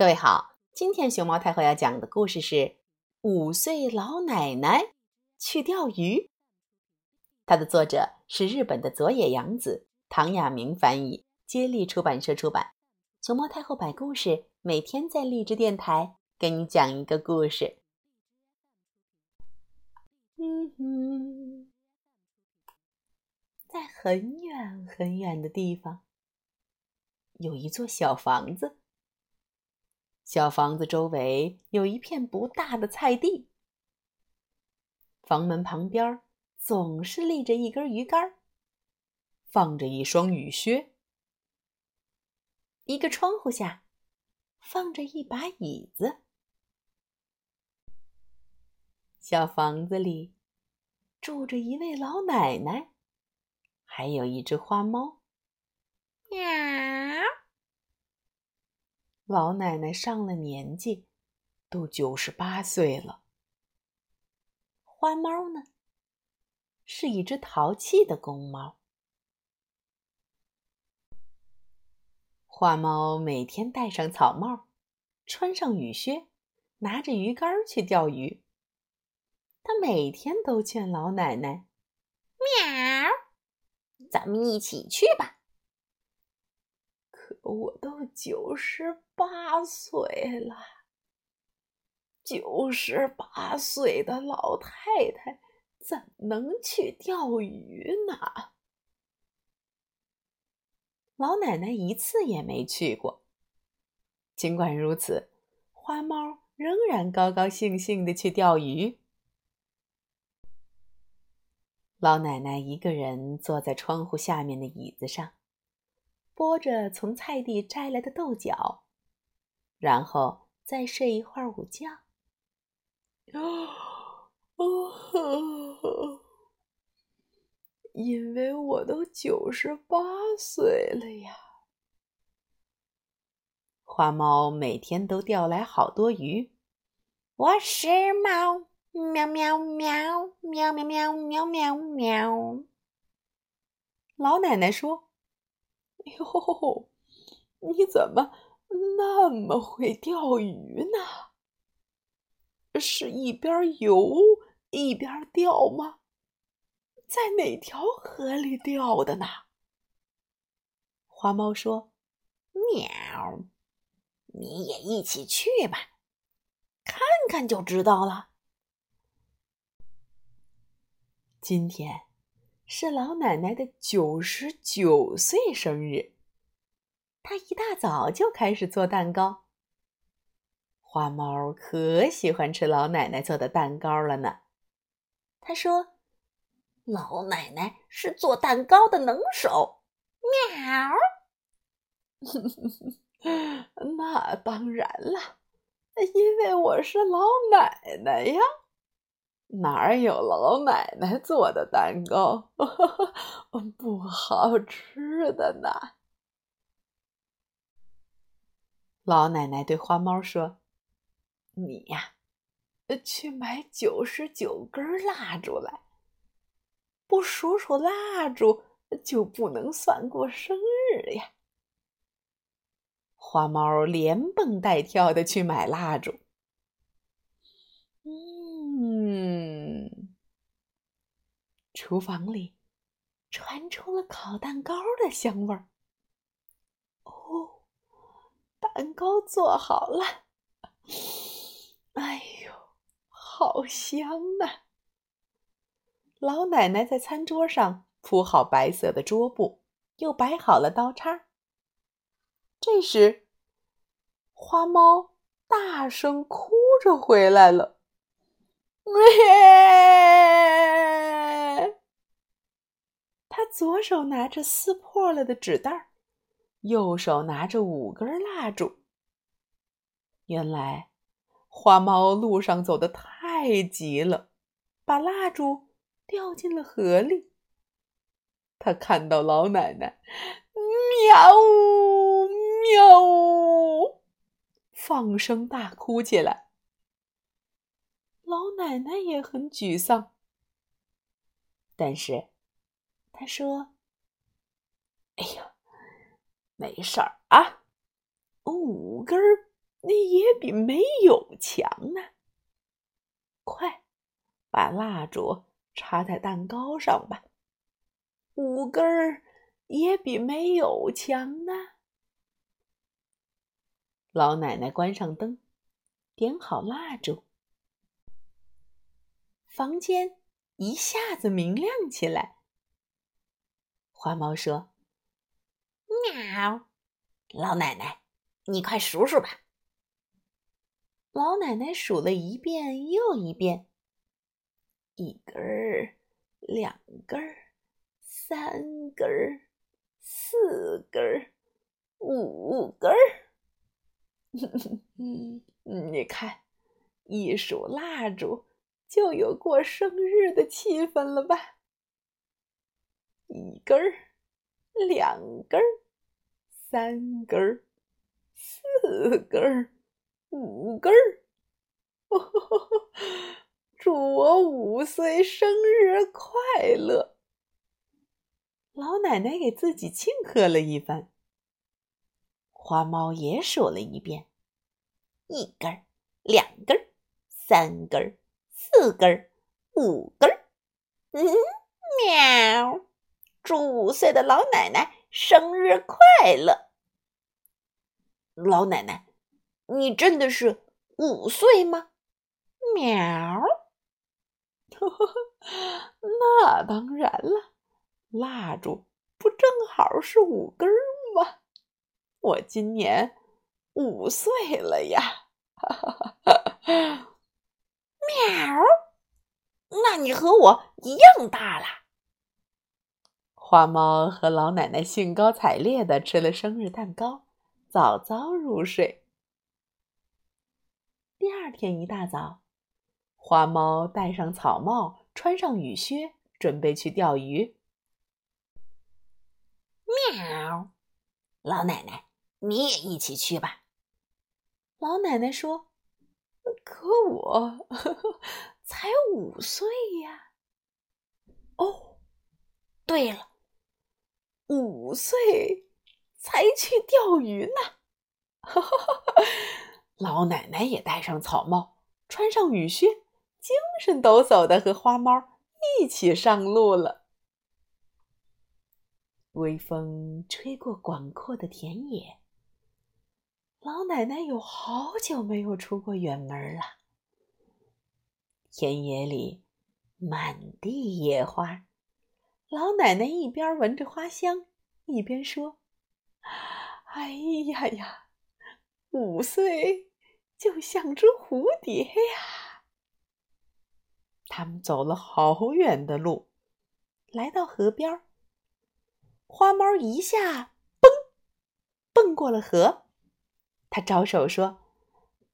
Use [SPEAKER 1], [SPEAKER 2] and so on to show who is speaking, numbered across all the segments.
[SPEAKER 1] 各位好，今天熊猫太后要讲的故事是《五岁老奶奶去钓鱼》。它的作者是日本的佐野洋子，唐亚明翻译，接力出版社出版。熊猫太后摆故事，每天在励志电台给你讲一个故事。嗯哼，在很远很远的地方，有一座小房子。小房子周围有一片不大的菜地，房门旁边总是立着一根鱼竿，放着一双雨靴。一个窗户下放着一把椅子。小房子里住着一位老奶奶，还有一只花猫。喵。老奶奶上了年纪，都九十八岁了。花猫呢，是一只淘气的公猫。花猫每天戴上草帽，穿上雨靴，拿着鱼竿去钓鱼。它每天都劝老奶奶：“
[SPEAKER 2] 喵，咱们一起去吧。”
[SPEAKER 3] 我都九十八岁了，九十八岁的老太太怎能去钓鱼呢？
[SPEAKER 1] 老奶奶一次也没去过。尽管如此，花猫仍然高高兴兴的去钓鱼。老奶奶一个人坐在窗户下面的椅子上。剥着从菜地摘来的豆角，然后再睡一会儿午觉。
[SPEAKER 3] 因为我都九十八岁了呀。
[SPEAKER 1] 花猫每天都钓来好多鱼。
[SPEAKER 2] 我是猫，喵喵喵，喵喵喵喵喵喵。
[SPEAKER 1] 老奶奶说。
[SPEAKER 3] 哟，你怎么那么会钓鱼呢？是一边游一边钓吗？在哪条河里钓的呢？
[SPEAKER 1] 花猫说：“
[SPEAKER 2] 喵，你也一起去吧，看看就知道了。”
[SPEAKER 1] 今天。是老奶奶的九十九岁生日，她一大早就开始做蛋糕。花猫可喜欢吃老奶奶做的蛋糕了呢。他说：“
[SPEAKER 2] 老奶奶是做蛋糕的能手。”喵。
[SPEAKER 3] 那当然了，因为我是老奶奶呀。哪有老奶奶做的蛋糕 不好吃的呢？
[SPEAKER 1] 老奶奶对花猫说：“
[SPEAKER 3] 你呀，去买九十九根蜡烛来，不数数蜡烛就不能算过生日呀。”
[SPEAKER 1] 花猫连蹦带跳的去买蜡烛。嗯厨房里传出了烤蛋糕的香味儿。
[SPEAKER 3] 哦，蛋糕做好了！哎呦，好香啊！
[SPEAKER 1] 老奶奶在餐桌上铺好白色的桌布，又摆好了刀叉。这时，花猫大声哭着回来了。他左手拿着撕破了的纸袋右手拿着五根蜡烛。原来，花猫路上走的太急了，把蜡烛掉进了河里。他看到老奶奶，喵呜喵呜，放声大哭起来。老奶奶也很沮丧，但是。他说：“
[SPEAKER 3] 哎呀，没事儿啊，五根儿那也比没有强呢。快，把蜡烛插在蛋糕上吧。五根儿也比没有强呢。
[SPEAKER 1] 老奶奶关上灯，点好蜡烛，房间一下子明亮起来。花猫说：“
[SPEAKER 2] 喵，老奶奶，你快数数吧。”
[SPEAKER 1] 老奶奶数了一遍又一遍，
[SPEAKER 3] 一根儿，两根儿，三根儿，四根儿，五根儿。你看，一数蜡烛就有过生日的气氛了吧？一根儿，两根儿，三根儿，四根儿。五根儿，祝我五岁生日快乐！
[SPEAKER 1] 老奶奶给自己庆贺了一番。花猫也数了一遍：
[SPEAKER 2] 一根儿，两根儿，三根儿，四根儿，五根儿。嗯，喵！祝五岁的老奶奶生日快乐！老奶奶。你真的是五岁吗？喵！
[SPEAKER 3] 那当然了，蜡烛不正好是五根吗？我今年五岁了呀！
[SPEAKER 2] 哈哈哈哈哈！那你和我一样大了。
[SPEAKER 1] 花猫和老奶奶兴高采烈的吃了生日蛋糕，早早入睡。第二天一大早，花猫戴上草帽，穿上雨靴，准备去钓鱼。
[SPEAKER 2] 喵！老奶奶，你也一起去吧。
[SPEAKER 1] 老奶奶说：“
[SPEAKER 3] 可我才五岁呀。”
[SPEAKER 2] 哦，对了，
[SPEAKER 3] 五岁才去钓鱼呢。哈哈哈哈！老奶奶也戴上草帽，穿上雨靴，精神抖擞的和花猫一起上路了。
[SPEAKER 1] 微风吹过广阔的田野，老奶奶有好久没有出过远门了。田野里满地野花，老奶奶一边闻着花香，一边说：“
[SPEAKER 3] 哎呀呀，五岁！”就像只蝴蝶呀！
[SPEAKER 1] 他们走了好远的路，来到河边花猫一下蹦蹦过了河，他招手说：“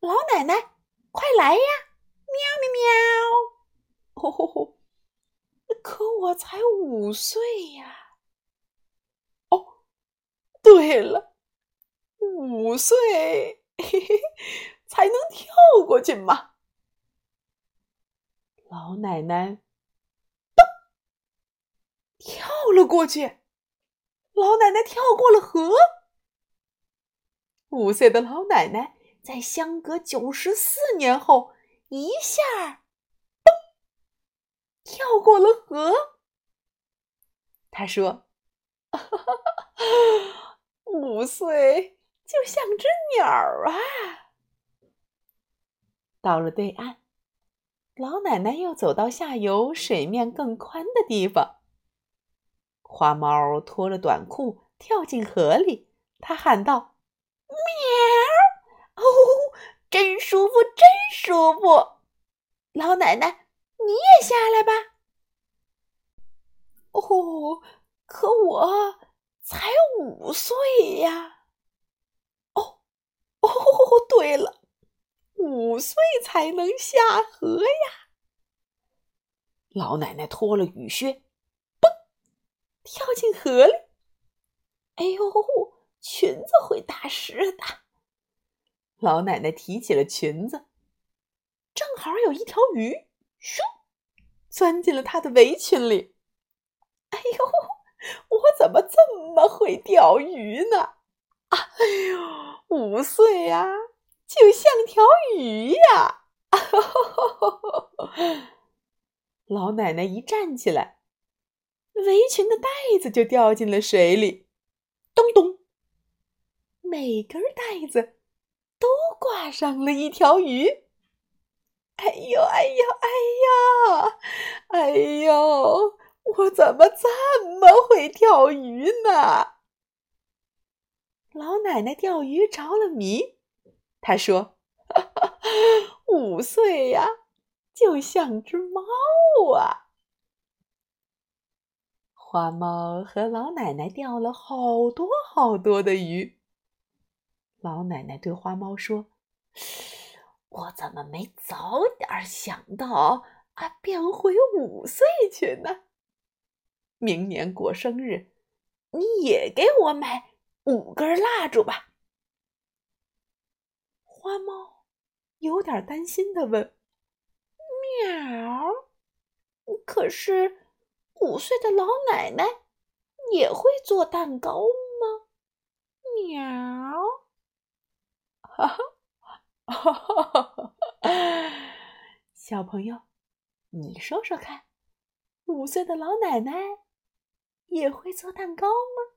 [SPEAKER 1] 老奶奶，快来呀！”喵
[SPEAKER 3] 喵喵！吼吼吼，可我才五岁呀！哦，对了，五岁，嘿嘿。才能跳过去吗？老奶奶噔跳了过去，老奶奶跳过了河。五岁的老奶奶在相隔九十四年后一下嘣跳过了河。他说：“五岁就像只鸟啊！”到了对岸，老奶奶又走到下游水面更宽的地方。花猫脱了短裤跳进河里，它喊道：“
[SPEAKER 2] 喵！真舒服，真舒服！老奶奶，你也下来吧。”
[SPEAKER 3] 哦，可我才五岁呀！哦，哦，对了。五岁才能下河呀！老奶奶脱了雨靴，嘣，跳进河里。哎呦，裙子会打湿的。老奶奶提起了裙子，正好有一条鱼，咻，钻进了她的围裙里。哎呦，我怎么这么会钓鱼呢？啊，哎呦，五岁呀！就像条鱼呀！老奶奶一站起来，围裙的带子就掉进了水里，咚咚，每根带子都挂上了一条鱼。哎呦，哎呦，哎呦，哎呦！我怎么这么会钓鱼呢？老奶奶钓鱼着了迷，她说：“五岁呀，就像只猫啊。”花猫和老奶奶钓了好多好多的鱼。老奶奶对花猫说：“我怎么没早点想到啊，变回五岁去呢？”明年过生日，你也给我买五根蜡烛吧。花猫有点担心的问：“
[SPEAKER 2] 喵，可是五岁的老奶奶也会做蛋糕吗？”喵，
[SPEAKER 3] 哈 哈小朋友，你说说看，五岁的老奶奶。也会做蛋糕吗？